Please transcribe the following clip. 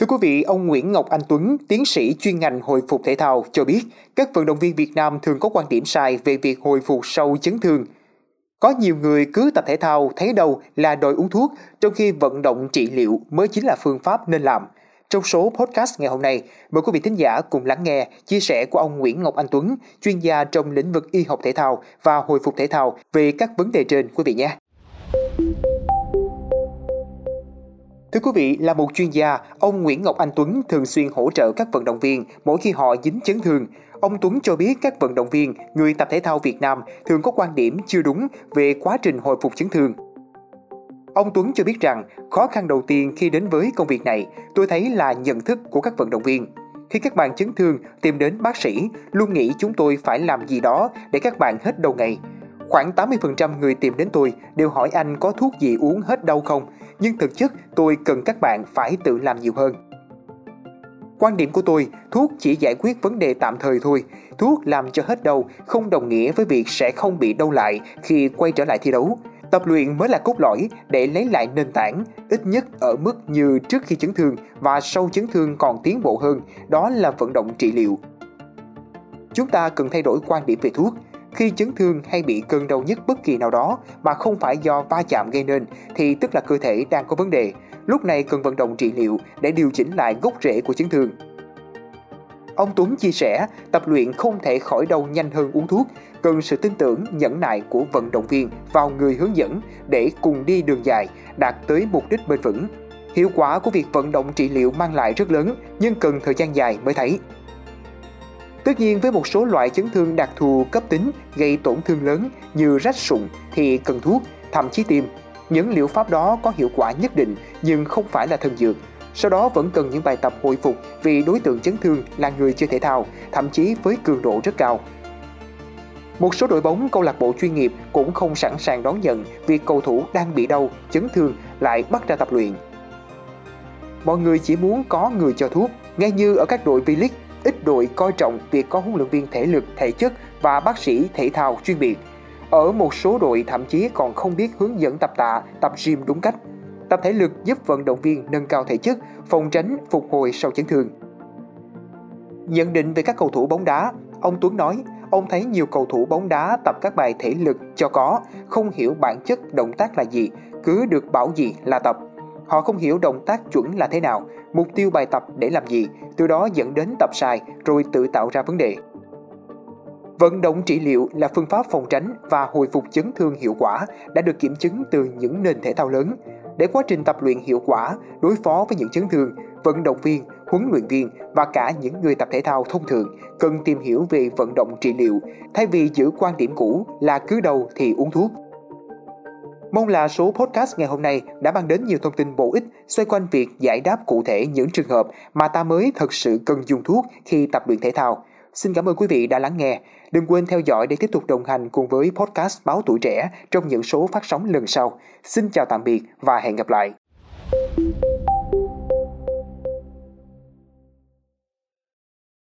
Thưa quý vị, ông Nguyễn Ngọc Anh Tuấn, tiến sĩ chuyên ngành hồi phục thể thao cho biết, các vận động viên Việt Nam thường có quan điểm sai về việc hồi phục sau chấn thương. Có nhiều người cứ tập thể thao thấy đâu là đòi uống thuốc, trong khi vận động trị liệu mới chính là phương pháp nên làm. Trong số podcast ngày hôm nay, mời quý vị thính giả cùng lắng nghe chia sẻ của ông Nguyễn Ngọc Anh Tuấn, chuyên gia trong lĩnh vực y học thể thao và hồi phục thể thao về các vấn đề trên quý vị nhé. Thưa quý vị, là một chuyên gia, ông Nguyễn Ngọc Anh Tuấn thường xuyên hỗ trợ các vận động viên mỗi khi họ dính chấn thương. Ông Tuấn cho biết các vận động viên, người tập thể thao Việt Nam thường có quan điểm chưa đúng về quá trình hồi phục chấn thương. Ông Tuấn cho biết rằng, khó khăn đầu tiên khi đến với công việc này, tôi thấy là nhận thức của các vận động viên. Khi các bạn chấn thương tìm đến bác sĩ, luôn nghĩ chúng tôi phải làm gì đó để các bạn hết đau ngày. Khoảng 80% người tìm đến tôi đều hỏi anh có thuốc gì uống hết đau không, nhưng thực chất tôi cần các bạn phải tự làm nhiều hơn. Quan điểm của tôi, thuốc chỉ giải quyết vấn đề tạm thời thôi. Thuốc làm cho hết đau không đồng nghĩa với việc sẽ không bị đau lại khi quay trở lại thi đấu. Tập luyện mới là cốt lõi để lấy lại nền tảng, ít nhất ở mức như trước khi chấn thương và sau chấn thương còn tiến bộ hơn, đó là vận động trị liệu. Chúng ta cần thay đổi quan điểm về thuốc, khi chấn thương hay bị cơn đau nhức bất kỳ nào đó mà không phải do va chạm gây nên thì tức là cơ thể đang có vấn đề. Lúc này cần vận động trị liệu để điều chỉnh lại gốc rễ của chấn thương. Ông Tuấn chia sẻ, tập luyện không thể khỏi đau nhanh hơn uống thuốc, cần sự tin tưởng, nhẫn nại của vận động viên vào người hướng dẫn để cùng đi đường dài, đạt tới mục đích bền vững. Hiệu quả của việc vận động trị liệu mang lại rất lớn, nhưng cần thời gian dài mới thấy. Tất nhiên với một số loại chấn thương đặc thù cấp tính gây tổn thương lớn như rách sụn thì cần thuốc, thậm chí tiêm. Những liệu pháp đó có hiệu quả nhất định nhưng không phải là thần dược. Sau đó vẫn cần những bài tập hồi phục vì đối tượng chấn thương là người chơi thể thao, thậm chí với cường độ rất cao. Một số đội bóng câu lạc bộ chuyên nghiệp cũng không sẵn sàng đón nhận việc cầu thủ đang bị đau, chấn thương lại bắt ra tập luyện. Mọi người chỉ muốn có người cho thuốc, ngay như ở các đội V-League ít đội coi trọng việc có huấn luyện viên thể lực, thể chất và bác sĩ thể thao chuyên biệt. Ở một số đội thậm chí còn không biết hướng dẫn tập tạ, tập gym đúng cách. Tập thể lực giúp vận động viên nâng cao thể chất, phòng tránh phục hồi sau chấn thương. Nhận định về các cầu thủ bóng đá, ông Tuấn nói, ông thấy nhiều cầu thủ bóng đá tập các bài thể lực cho có, không hiểu bản chất động tác là gì, cứ được bảo gì là tập. Họ không hiểu động tác chuẩn là thế nào, mục tiêu bài tập để làm gì, từ đó dẫn đến tập sai rồi tự tạo ra vấn đề. Vận động trị liệu là phương pháp phòng tránh và hồi phục chấn thương hiệu quả đã được kiểm chứng từ những nền thể thao lớn. Để quá trình tập luyện hiệu quả, đối phó với những chấn thương, vận động viên, huấn luyện viên và cả những người tập thể thao thông thường cần tìm hiểu về vận động trị liệu thay vì giữ quan điểm cũ là cứ đầu thì uống thuốc. Mong là số podcast ngày hôm nay đã mang đến nhiều thông tin bổ ích, xoay quanh việc giải đáp cụ thể những trường hợp mà ta mới thật sự cần dùng thuốc khi tập luyện thể thao. Xin cảm ơn quý vị đã lắng nghe. Đừng quên theo dõi để tiếp tục đồng hành cùng với podcast Báo Tuổi Trẻ trong những số phát sóng lần sau. Xin chào tạm biệt và hẹn gặp lại.